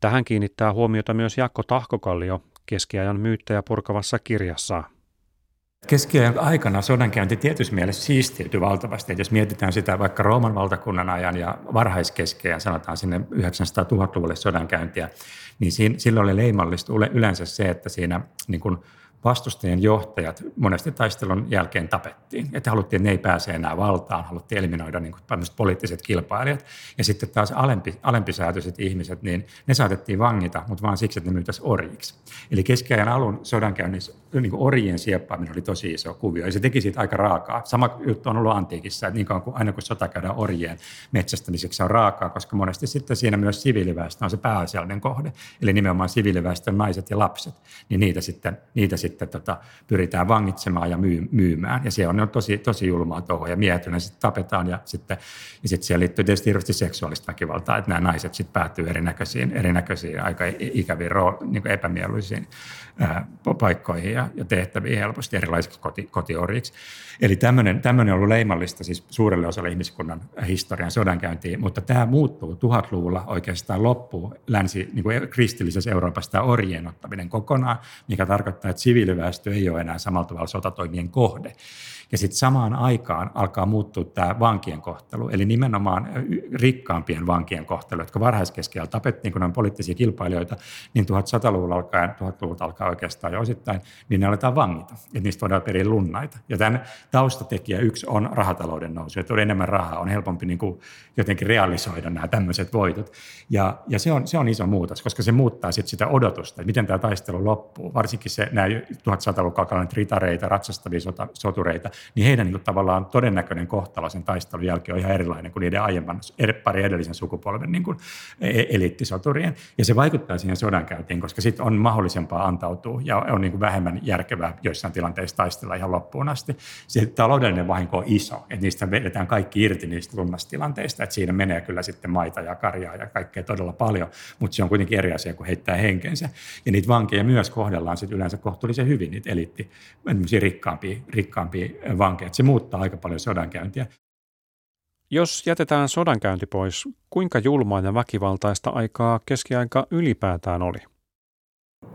Tähän kiinnittää huomiota myös Jakko Tahkokallio keskiajan myyttäjä purkavassa kirjassaan. Keskiajan aikana sodankäynti tietyssä mielessä siistiytyi valtavasti. Et jos mietitään sitä vaikka Rooman valtakunnan ajan ja varhaiskeskiajan, sanotaan sinne 900-1000-luvulle sodankäyntiä, niin siinä, silloin oli leimallista yleensä se, että siinä niin kuin vastustajien johtajat monesti taistelun jälkeen tapettiin. Että haluttiin, että ne ei pääse enää valtaan, haluttiin eliminoida niin kuin poliittiset kilpailijat. Ja sitten taas alempi, alempisäätöiset ihmiset, niin ne saatettiin vangita, mutta vaan siksi, että ne myytäisiin orjiksi. Eli keskiajan alun sodankäynnissä niin orjien sieppaaminen oli tosi iso kuvio, ja se teki siitä aika raakaa. Sama juttu on ollut antiikissa, että niin kauan kuin, aina kun sota käydään orjien metsästämiseksi se on raakaa, koska monesti sitten siinä myös siviiliväestö on se pääasiallinen kohde, eli nimenomaan siviiliväestön naiset ja lapset, niin niitä sitten, niitä sitten sitten tota, pyritään vangitsemaan ja myy, myymään. Ja se on, on tosi, tosi julmaa touhua ja miehet sitten tapetaan ja sitten, ja sitten siihen liittyy tietysti hirveästi seksuaalista väkivaltaa, että nämä naiset sitten päätyy erinäköisiin, erinäköisiin aika ikäviin, niin epämieluisiin paikkoihin ja, tehtäviin helposti erilaisiksi koti, kotiorjiksi. Eli tämmöinen, tämmöinen on ollut leimallista siis suurelle osalle ihmiskunnan historian sodankäyntiin, mutta tämä muuttuu tuhatluvulla oikeastaan loppuu länsi, niin kuin kristillisessä Euroopassa tämä orjien ottaminen kokonaan, mikä tarkoittaa, että siviiliväestö ei ole enää samalla tavalla sotatoimien kohde. Ja sitten samaan aikaan alkaa muuttua tämä vankien kohtelu, eli nimenomaan rikkaampien vankien kohtelu, jotka varhaiskeskellä tapettiin, kun on poliittisia kilpailijoita, niin 1100-luvulla alkaen, 1000-luvulta alkaa oikeastaan jo osittain, niin ne aletaan vangita, että niistä voidaan periä lunnaita. Ja tämän taustatekijä yksi on rahatalouden nousu, että on enemmän rahaa, on helpompi niin kuin jotenkin realisoida nämä tämmöiset voitot. Ja, ja se, on, se on iso muutos, koska se muuttaa sit sitä odotusta, että miten tämä taistelu loppuu. Varsinkin se, nämä 1100-luvun ritareita, ratsastavia sotureita, niin heidän niin kuin, tavallaan todennäköinen kohtalo sen taistelun jälkeen on ihan erilainen kuin niiden aiemman, pari edellisen sukupolven niin kuin, e-, eliittisoturien. Ja se vaikuttaa siihen sodankäyntiin, koska sitten on mahdollisempaa antautua ja on niin kuin vähemmän järkevää joissain tilanteissa taistella ihan loppuun asti. Se taloudellinen vahinko on iso, että niistä vedetään kaikki irti niistä lunnastilanteista, että siinä menee kyllä sitten maita ja karjaa ja kaikkea todella paljon, mutta se on kuitenkin eri asia kuin heittää henkensä. Ja niitä vankeja myös kohdellaan sitten yleensä kohtuullisen hyvin, niitä eliitti, rikkaampia, rikkaampia vankeja. Se muuttaa aika paljon sodankäyntiä. Jos jätetään sodankäynti pois, kuinka julmaa ja väkivaltaista aikaa keskiaika ylipäätään oli?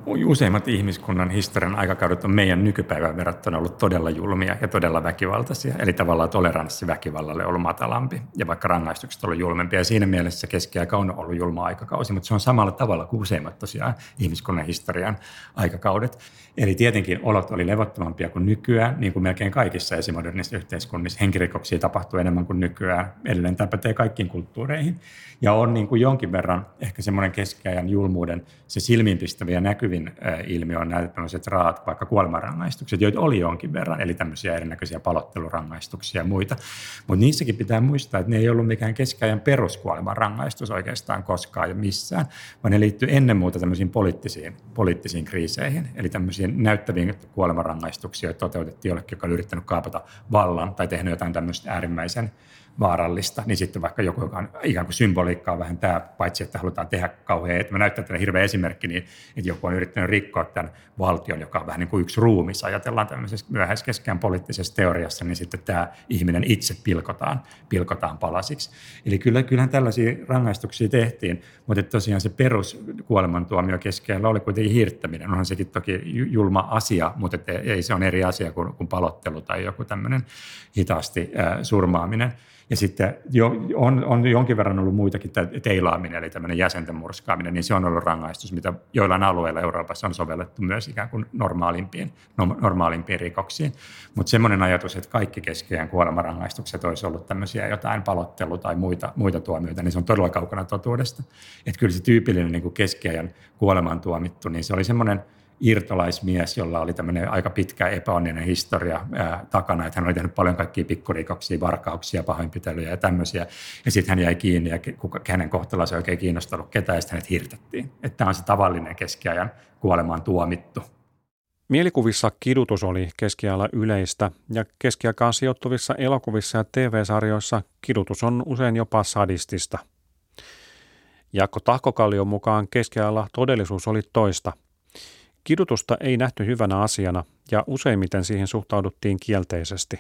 Useimmat ihmiskunnan historian aikakaudet on meidän nykypäivän verrattuna ollut todella julmia ja todella väkivaltaisia. Eli tavallaan toleranssi väkivallalle on ollut matalampi ja vaikka rangaistukset on ollut julmempia. Ja siinä mielessä keskiaika on ollut julma aikakausi, mutta se on samalla tavalla kuin useimmat tosiaan ihmiskunnan historian aikakaudet. Eli tietenkin olot oli levottomampia kuin nykyään, niin kuin melkein kaikissa esimodernissa yhteiskunnissa. Henkirikoksia tapahtuu enemmän kuin nykyään. Edelleen tämä pätee kaikkiin kulttuureihin. Ja on niin kuin jonkin verran ehkä semmoinen keskiajan julmuuden se silmiinpistäviä näkyvin ilmiö on näitä tämmöiset raat, vaikka kuolemanrangaistukset, joita oli jonkin verran, eli tämmöisiä erinäköisiä palottelurangaistuksia ja muita. Mutta niissäkin pitää muistaa, että ne ei ollut mikään keskiajan peruskuolemanrangaistus oikeastaan koskaan ja missään, vaan ne liittyy ennen muuta tämmöisiin poliittisiin, poliittisiin kriiseihin, eli tämmöisiin näyttäviin kuolemanrangaistuksia, joita toteutettiin jollekin, joka oli yrittänyt kaapata vallan tai tehnyt jotain tämmöistä äärimmäisen vaarallista, niin sitten vaikka joku, joka on ikään kuin symboliikkaa vähän tämä, paitsi että halutaan tehdä kauhean, että mä näyttää tätä hirveä esimerkki, niin että joku on yrittänyt rikkoa tämän valtion, joka on vähän niin kuin yksi ruumis, ajatellaan tämmöisessä myöhäiskeskään poliittisessa teoriassa, niin sitten tämä ihminen itse pilkotaan, pilkotaan palasiksi. Eli kyllä, kyllähän tällaisia rangaistuksia tehtiin, mutta tosiaan se perus kuolemantuomio keskellä oli kuitenkin hirttäminen. Onhan sekin toki julma asia, mutta ei se on eri asia kuin, kuin palottelu tai joku tämmöinen hitaasti äh, surmaaminen. Ja sitten jo, on, on jonkin verran ollut muitakin, teilaaminen, eli tämmöinen jäsenten murskaaminen, niin se on ollut rangaistus, mitä joillain alueilla Euroopassa on sovellettu myös ikään kuin normaalimpiin, normaalimpiin rikoksiin. Mutta semmoinen ajatus, että kaikki keskiajan kuolemanrangaistukset olisi ollut tämmöisiä jotain palottelu- tai muita, muita tuomioita, niin se on todella kaukana totuudesta. Että kyllä se tyypillinen niin kuin keskiajan kuoleman tuomittu, niin se oli semmoinen – irtolaismies, jolla oli tämmöinen aika pitkä epäonninen historia ää, takana, että hän oli tehnyt paljon kaikkia pikkurikoksia, varkauksia, pahoinpitelyjä ja tämmöisiä. Ja sitten hän jäi kiinni ja kuka, hänen kohtalonsa ei oikein kiinnostanut ketään ja sitten hänet hirtettiin. Että tämä on se tavallinen keskiajan kuolemaan tuomittu. Mielikuvissa kidutus oli keskiajalla yleistä ja keskiaikaan sijoittuvissa elokuvissa ja TV-sarjoissa kidutus on usein jopa sadistista. Jaakko Tahkokallion mukaan keskiajalla todellisuus oli toista – Kidutusta ei nähty hyvänä asiana ja useimmiten siihen suhtauduttiin kielteisesti.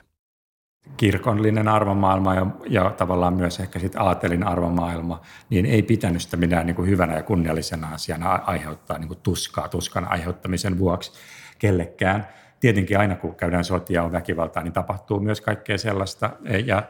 Kirkollinen arvomaailma ja, ja tavallaan myös ehkä sitten aatelin arvomaailma, niin ei pitänyt sitä minään niin kuin hyvänä ja kunniallisena asiana aiheuttaa niin kuin tuskaa tuskan aiheuttamisen vuoksi kellekään. Tietenkin aina kun käydään sotia on väkivaltaa, niin tapahtuu myös kaikkea sellaista. Ja,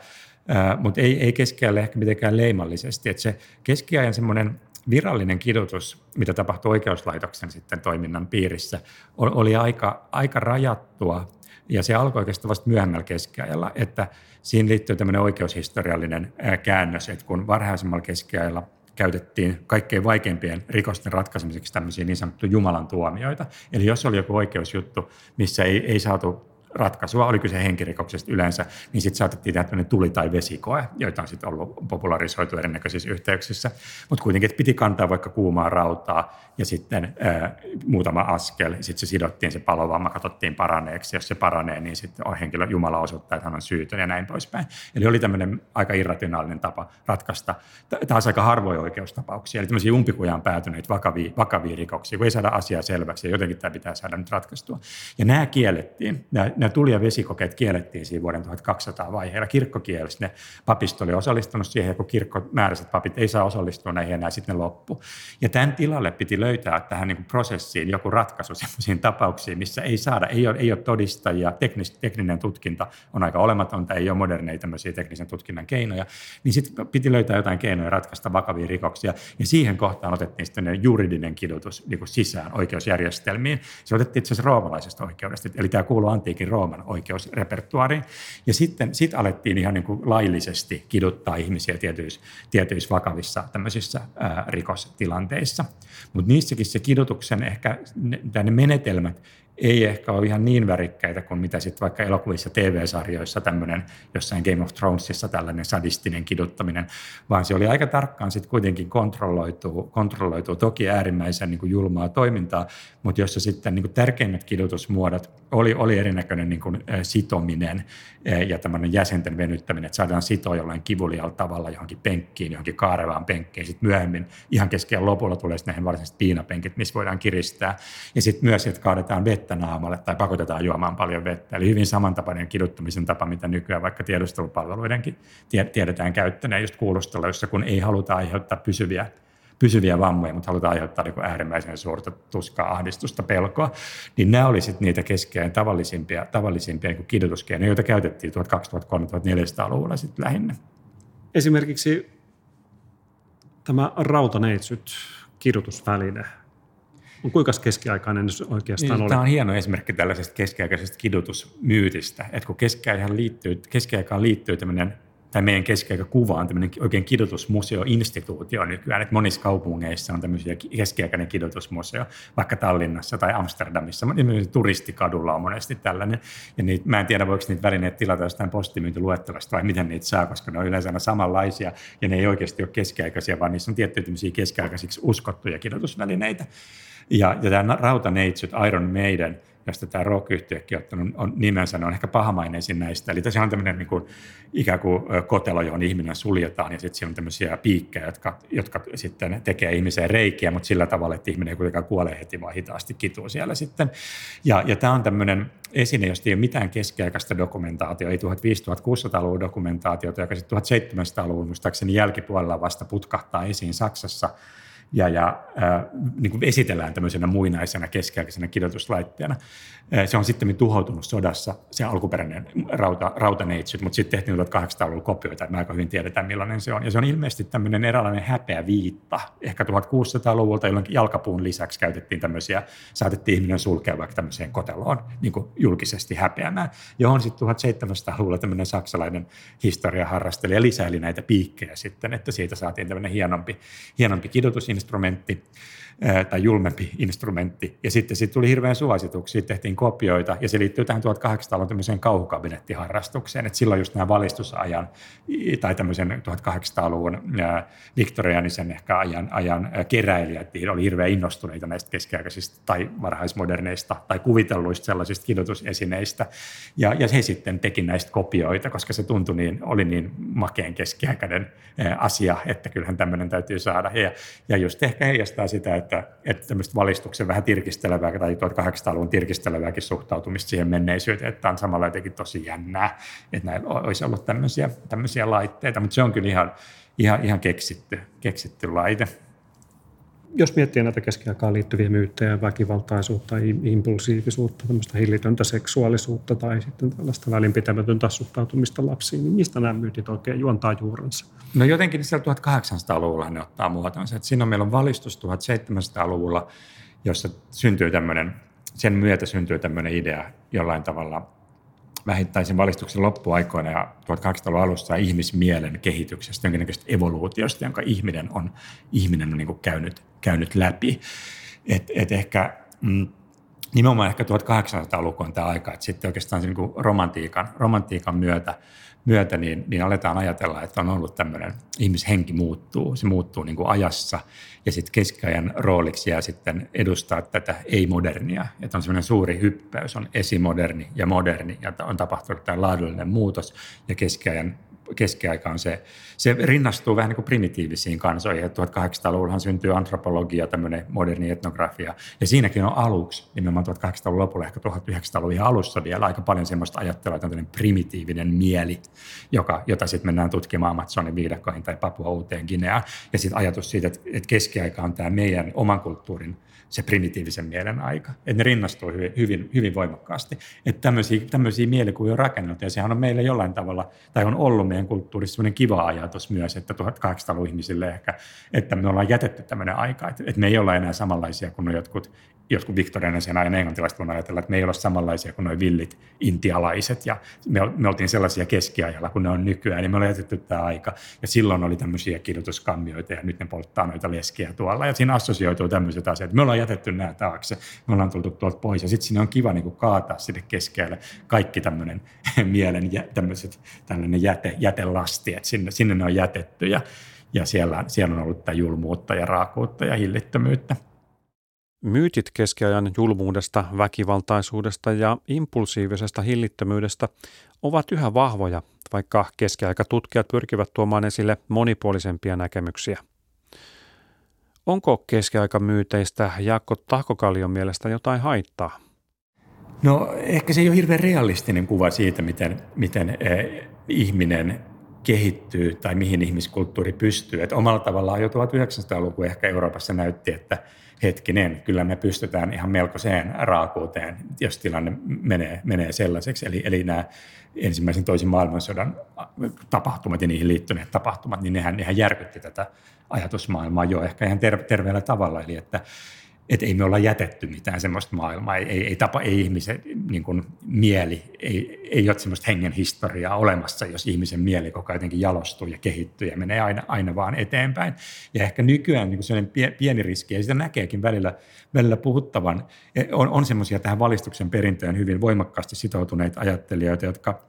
mutta ei, ei keskiajalle ehkä mitenkään leimallisesti. Että se keskiajan semmoinen virallinen kidutus, mitä tapahtui oikeuslaitoksen sitten toiminnan piirissä, oli aika, aika rajattua ja se alkoi oikeastaan vasta myöhemmällä keskiajalla, että siinä liittyy tämmöinen oikeushistoriallinen käännös, että kun varhaisemmalla keskiajalla käytettiin kaikkein vaikeimpien rikosten ratkaisemiseksi tämmöisiä niin sanottuja Jumalan tuomioita. Eli jos oli joku oikeusjuttu, missä ei, ei saatu ratkaisua, oli kyse henkirikoksesta yleensä, niin sitten saatettiin tehdä tämmöinen tuli- tai vesikoe, joita on sitten ollut popularisoitu erinäköisissä yhteyksissä. Mutta kuitenkin, että piti kantaa vaikka kuumaa rautaa ja sitten ää, muutama askel, sitten se sidottiin se palovamma, katsottiin paraneeksi. Jos se paranee, niin sitten on henkilö, Jumala osoittaa, että hän on syytön ja näin poispäin. Eli oli tämmöinen aika irrationaalinen tapa ratkaista. Taas aika harvoja oikeustapauksia, eli tämmöisiä umpikujaan päätyneitä vakavia, vakavia rikoksia, kun ei saada asiaa selväksi ja jotenkin tämä pitää saada nyt ratkaistua. Ja nämä kiellettiin, nämä, nämä tuli- ja vesikokeet kiellettiin siinä vuoden 1200 vaiheella. Kirkko kielsi ne, papisto oli osallistunut siihen, ja kun kirkko määräsi, että papit ei saa osallistua näihin enää, sitten ne loppu. Ja tämän tilalle piti löytää tähän niin prosessiin joku ratkaisu sellaisiin tapauksiin, missä ei saada, ei ole, ei ole todistajia, teknis, tekninen tutkinta on aika olematonta, ei ole moderneita tämmöisiä teknisen tutkinnan keinoja, niin sitten piti löytää jotain keinoja ratkaista vakavia rikoksia, ja siihen kohtaan otettiin sitten juridinen kidutus niin kuin sisään oikeusjärjestelmiin. Se otettiin itse asiassa roomalaisesta oikeudesta, eli tämä kuuluu antiikin Rooman oikeusrepertuaariin. Ja sitten sit alettiin ihan niin kuin laillisesti kiduttaa ihmisiä tietyissä, tietyissä vakavissa tämmöisissä ää, rikostilanteissa. Mutta niissäkin se kidutuksen ehkä, ne, ne menetelmät ei ehkä ole ihan niin värikkäitä kuin mitä sitten vaikka elokuvissa TV-sarjoissa tämmöinen jossain Game of Thronesissa tällainen sadistinen kiduttaminen, vaan se oli aika tarkkaan sitten kuitenkin kontrolloitu, kontrolloitu toki äärimmäisen niin kuin julmaa toimintaa, mutta jossa sitten niin kuin tärkeimmät kidutusmuodot oli, oli erinäköinen niin kuin, sitominen ja tämmöinen jäsenten venyttäminen, että saadaan sitoa jollain kivulialla tavalla johonkin penkkiin, johonkin kaarevaan penkkiin. Sitten myöhemmin ihan kesken lopulla tulee sitten varsinaiset piinapenkit, missä voidaan kiristää. Ja sitten myös, että kaadetaan vettä naamalle tai pakotetaan juomaan paljon vettä. Eli hyvin samantapainen kiduttamisen tapa, mitä nykyään vaikka tiedustelupalveluidenkin tiedetään käyttäneen just kuulusteluissa, kun ei haluta aiheuttaa pysyviä pysyviä vammoja, mutta halutaan aiheuttaa niin äärimmäisen suurta tuskaa, ahdistusta, pelkoa, niin nämä oli sitten niitä keskeään tavallisimpia, tavallisimpia niin kidutuskeinoja, joita käytettiin 1200-1400-luvulla sitten lähinnä. Esimerkiksi tämä rautaneitsyt kidutusväline, on kuinka keskiaikainen se oikeastaan niin, oli? Tämä on hieno esimerkki tällaisesta keskiaikaisesta kidutusmyytistä, että kun keskiaikaan liittyy, keskiaikaan liittyy tämmöinen tai meidän keskiaikakuva on tämmöinen oikein kidutusmuseo-instituutio nykyään, että monissa kaupungeissa on tämmöisiä keskiaikainen kidutusmuseo, vaikka Tallinnassa tai Amsterdamissa, turistikadulla on monesti tällainen, ja niitä, mä en tiedä voiko niitä välineitä tilata jostain postimyyntiluettelosta vai miten niitä saa, koska ne on yleensä aina samanlaisia, ja ne ei oikeasti ole keskiaikaisia, vaan niissä on tiettyjä tämmöisiä keskiaikaisiksi uskottuja kidutusvälineitä. Ja, ja tämä Rautaneitsyt, Iron Maiden, josta tämä rock-yhtiökin ottanut on nimensä, ne on ehkä pahamaineisin näistä. Eli tässä on tämmöinen niin kuin, ikään kuin kotelo, johon ihminen suljetaan, ja sitten siinä on tämmöisiä piikkejä, jotka, jotka sitten tekee ihmiseen reikiä, mutta sillä tavalla, että ihminen ei kuitenkaan kuole heti, vaan hitaasti kituu siellä sitten. Ja, ja tämä on tämmöinen esine, josta ei ole mitään keskiaikaista dokumentaatiota, ei 1500-1600-luvun dokumentaatiota, joka sitten 1700-luvun muistaakseni jälkipuolella vasta putkahtaa esiin Saksassa – ja, ja äh, niin kuin esitellään tämmöisenä muinaisena keskiaikaisena kidotuslaitteena. Se on sitten tuhoutunut sodassa, se alkuperäinen rauta, rautaneitsyt, mutta sitten tehtiin 1800-luvulla kopioita, että me aika hyvin tiedetään millainen se on. Ja se on ilmeisesti tämmöinen eräänlainen häpeä viitta, ehkä 1600-luvulta, jolloin jalkapuun lisäksi käytettiin tämmöisiä, saatettiin ihminen sulkea vaikka tämmöiseen koteloon niin kuin julkisesti häpeämään, johon sitten 1700-luvulla tämmöinen saksalainen historiaharrastelija lisäili näitä piikkejä sitten, että siitä saatiin tämmöinen hienompi, hienompi strumenti. Tai julmempi instrumentti. Ja sitten siitä tuli hirveän suosituksia, tehtiin kopioita, ja se liittyy tähän 1800-luvun tämmöiseen kauhukabinettiharrastukseen, että silloin just nämä valistusajan tai tämmöisen 1800-luvun viktorianisen ehkä ajan, ajan keräilijät oli hirveän innostuneita näistä keskiaikaisista tai varhaismoderneista tai kuvitelluista sellaisista kidutusesineistä, ja, ja he sitten teki näistä kopioita, koska se tuntui niin, oli niin makeen keskiaikainen asia, että kyllähän tämmöinen täytyy saada. Ja, ja just ehkä heijastaa sitä, että että, että tämmöistä valistuksen vähän tirkistelevää tai 1800-luvun tirkistelevääkin suhtautumista siihen menneisyyteen, että on samalla jotenkin tosi jännää, että näillä olisi ollut tämmöisiä, tämmöisiä laitteita, mutta se on kyllä ihan, ihan, ihan keksitty, keksitty laite jos miettii näitä keskiaikaan liittyviä myyttejä, väkivaltaisuutta, impulsiivisuutta, tämmöistä hillitöntä seksuaalisuutta tai sitten tällaista välinpitämätöntä suhtautumista lapsiin, niin mistä nämä myytit oikein juontaa juurensa? No jotenkin siellä 1800-luvulla ne ottaa muotonsa. Että siinä on meillä on valistus 1700-luvulla, jossa syntyy tämmöinen, sen myötä syntyy tämmöinen idea jollain tavalla vähittäisen valistuksen loppuaikoina ja 1800-luvun alussa ihmismielen kehityksestä, jonkinnäköisestä evoluutiosta, jonka ihminen on, ihminen on niin käynyt, käynyt läpi. Et, et ehkä mm, nimenomaan ehkä 1800-luku on tämä aika, että sitten oikeastaan se niin romantiikan, romantiikan myötä, myötä niin, niin aletaan ajatella, että on ollut tämmöinen ihmishenki muuttuu, se muuttuu niin kuin ajassa ja sitten keskiajan rooliksi jää sitten edustaa tätä ei-modernia, että on semmoinen suuri hyppäys, on esimoderni ja moderni ja on tapahtunut tämä laadullinen muutos ja keskiajan keskiaika on se, se rinnastuu vähän niin kuin primitiivisiin kansoihin. 1800-luvullahan syntyy antropologia, tämmöinen moderni etnografia, ja siinäkin on aluksi, nimenomaan 1800-luvun lopulla, ehkä 1900-luvun alussa vielä aika paljon semmoista ajattelua, että on primitiivinen mieli, joka, jota sitten mennään tutkimaan Amazonin viidakkoihin tai Papua uuteen Gineaan, ja sitten ajatus siitä, että, että keskiaika on tämä meidän oman kulttuurin se primitiivisen mielen aika. Että ne rinnastuu hyvin, hyvin, hyvin voimakkaasti. Että tämmöisiä, tämmöisiä mielikuvia on rakennettu ja sehän on meillä jollain tavalla, tai on ollut meidän kulttuurissa sellainen kiva ajatus myös, että 1800-luvun ihmisille ehkä, että me ollaan jätetty tämmöinen aika, että, että me ei olla enää samanlaisia kuin jotkut jotkut viktoriaanisen ajan englantilaiset voivat ajatella, että me ei ole samanlaisia kuin nuo villit intialaiset ja me, me oltiin sellaisia keskiajalla kuin ne on nykyään, niin me ollaan jätetty tämä aika. Ja silloin oli tämmöisiä kidutuskammioita ja nyt ne polttaa noita leskiä tuolla ja siinä assosioituu tämmöiset asiat. Me ollaan jätetty nämä taakse, me ollaan tultu tuolta pois ja sitten siinä on kiva niin kuin kaataa sinne keskelle kaikki tämmöinen <laughs> mielen ja tämmöiset, tällainen jäte, jätelasti, että sinne, sinne ne on jätetty ja, ja siellä, siellä on ollut tätä julmuutta ja raakuutta ja hillittömyyttä. Myytit keskiajan julmuudesta, väkivaltaisuudesta ja impulsiivisesta hillittömyydestä ovat yhä vahvoja, vaikka keskiaikatutkijat pyrkivät tuomaan esille monipuolisempia näkemyksiä. Onko keskiaikamyyteistä Jaakko Tahkokallion mielestä jotain haittaa? No ehkä se ei ole hirveän realistinen kuva siitä, miten, miten eh, ihminen kehittyy tai mihin ihmiskulttuuri pystyy. Et omalla tavallaan jo 1900-luku ehkä Euroopassa näytti, että hetkinen, kyllä me pystytään ihan melkoiseen raakuuteen, jos tilanne menee, menee sellaiseksi. Eli, eli nämä ensimmäisen toisen maailmansodan tapahtumat ja niihin liittyneet tapahtumat, niin nehän, nehän järkytti tätä ajatusmaailmaa jo ehkä ihan terveellä tavalla. Eli että että ei me olla jätetty mitään semmoista maailmaa, ei, ei, ei, tapa, ei ihmisen niin kuin, mieli, ei, ei ole semmoista hengen historiaa olemassa, jos ihmisen mieli koko jotenkin jalostuu ja kehittyy ja menee aina, aina vaan eteenpäin. Ja ehkä nykyään niin sellainen pieni riski, ja sitä näkeekin välillä, välillä puhuttavan, e, on, on semmoisia tähän valistuksen perintöön hyvin voimakkaasti sitoutuneita ajattelijoita, jotka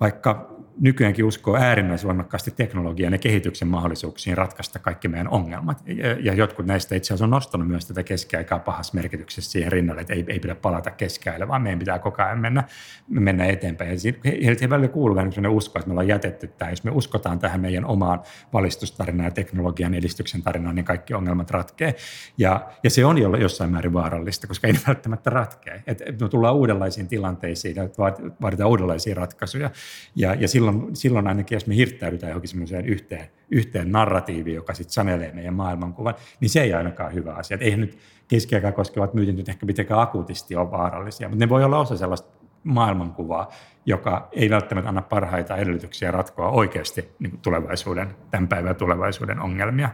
vaikka nykyäänkin uskoo äärimmäisen voimakkaasti teknologian ja kehityksen mahdollisuuksiin ratkaista kaikki meidän ongelmat. Ja jotkut näistä itse asiassa on nostanut myös tätä keskiaikaa pahassa merkityksessä siihen rinnalle, että ei, ei pidä palata keskiajalle, vaan meidän pitää koko ajan mennä, mennä eteenpäin. Ja heiltä välillä kuuluu vähän sellainen usko, että me ollaan jätetty tämä. Jos me uskotaan tähän meidän omaan valistustarinaan ja teknologian edistyksen tarinaan, niin kaikki ongelmat ratkee. Ja, ja se on jo jossain määrin vaarallista, koska ei välttämättä ratkee. Et, me tullaan uudenlaisiin tilanteisiin, että vaaditaan uudenlaisia ratkaisuja. Ja, ja silloin, silloin ainakin, jos me hirttäydytään johonkin semmoiseen yhteen, yhteen narratiiviin, joka sitten sanelee meidän maailmankuvan, niin se ei ainakaan hyvä asia. Et eihän nyt keskiaikaa koskevat myytit nyt ehkä mitenkään akuutisti ole vaarallisia, mutta ne voi olla osa sellaista maailmankuvaa, joka ei välttämättä anna parhaita edellytyksiä ratkoa oikeasti niin tulevaisuuden, tämän päivän tulevaisuuden ongelmia.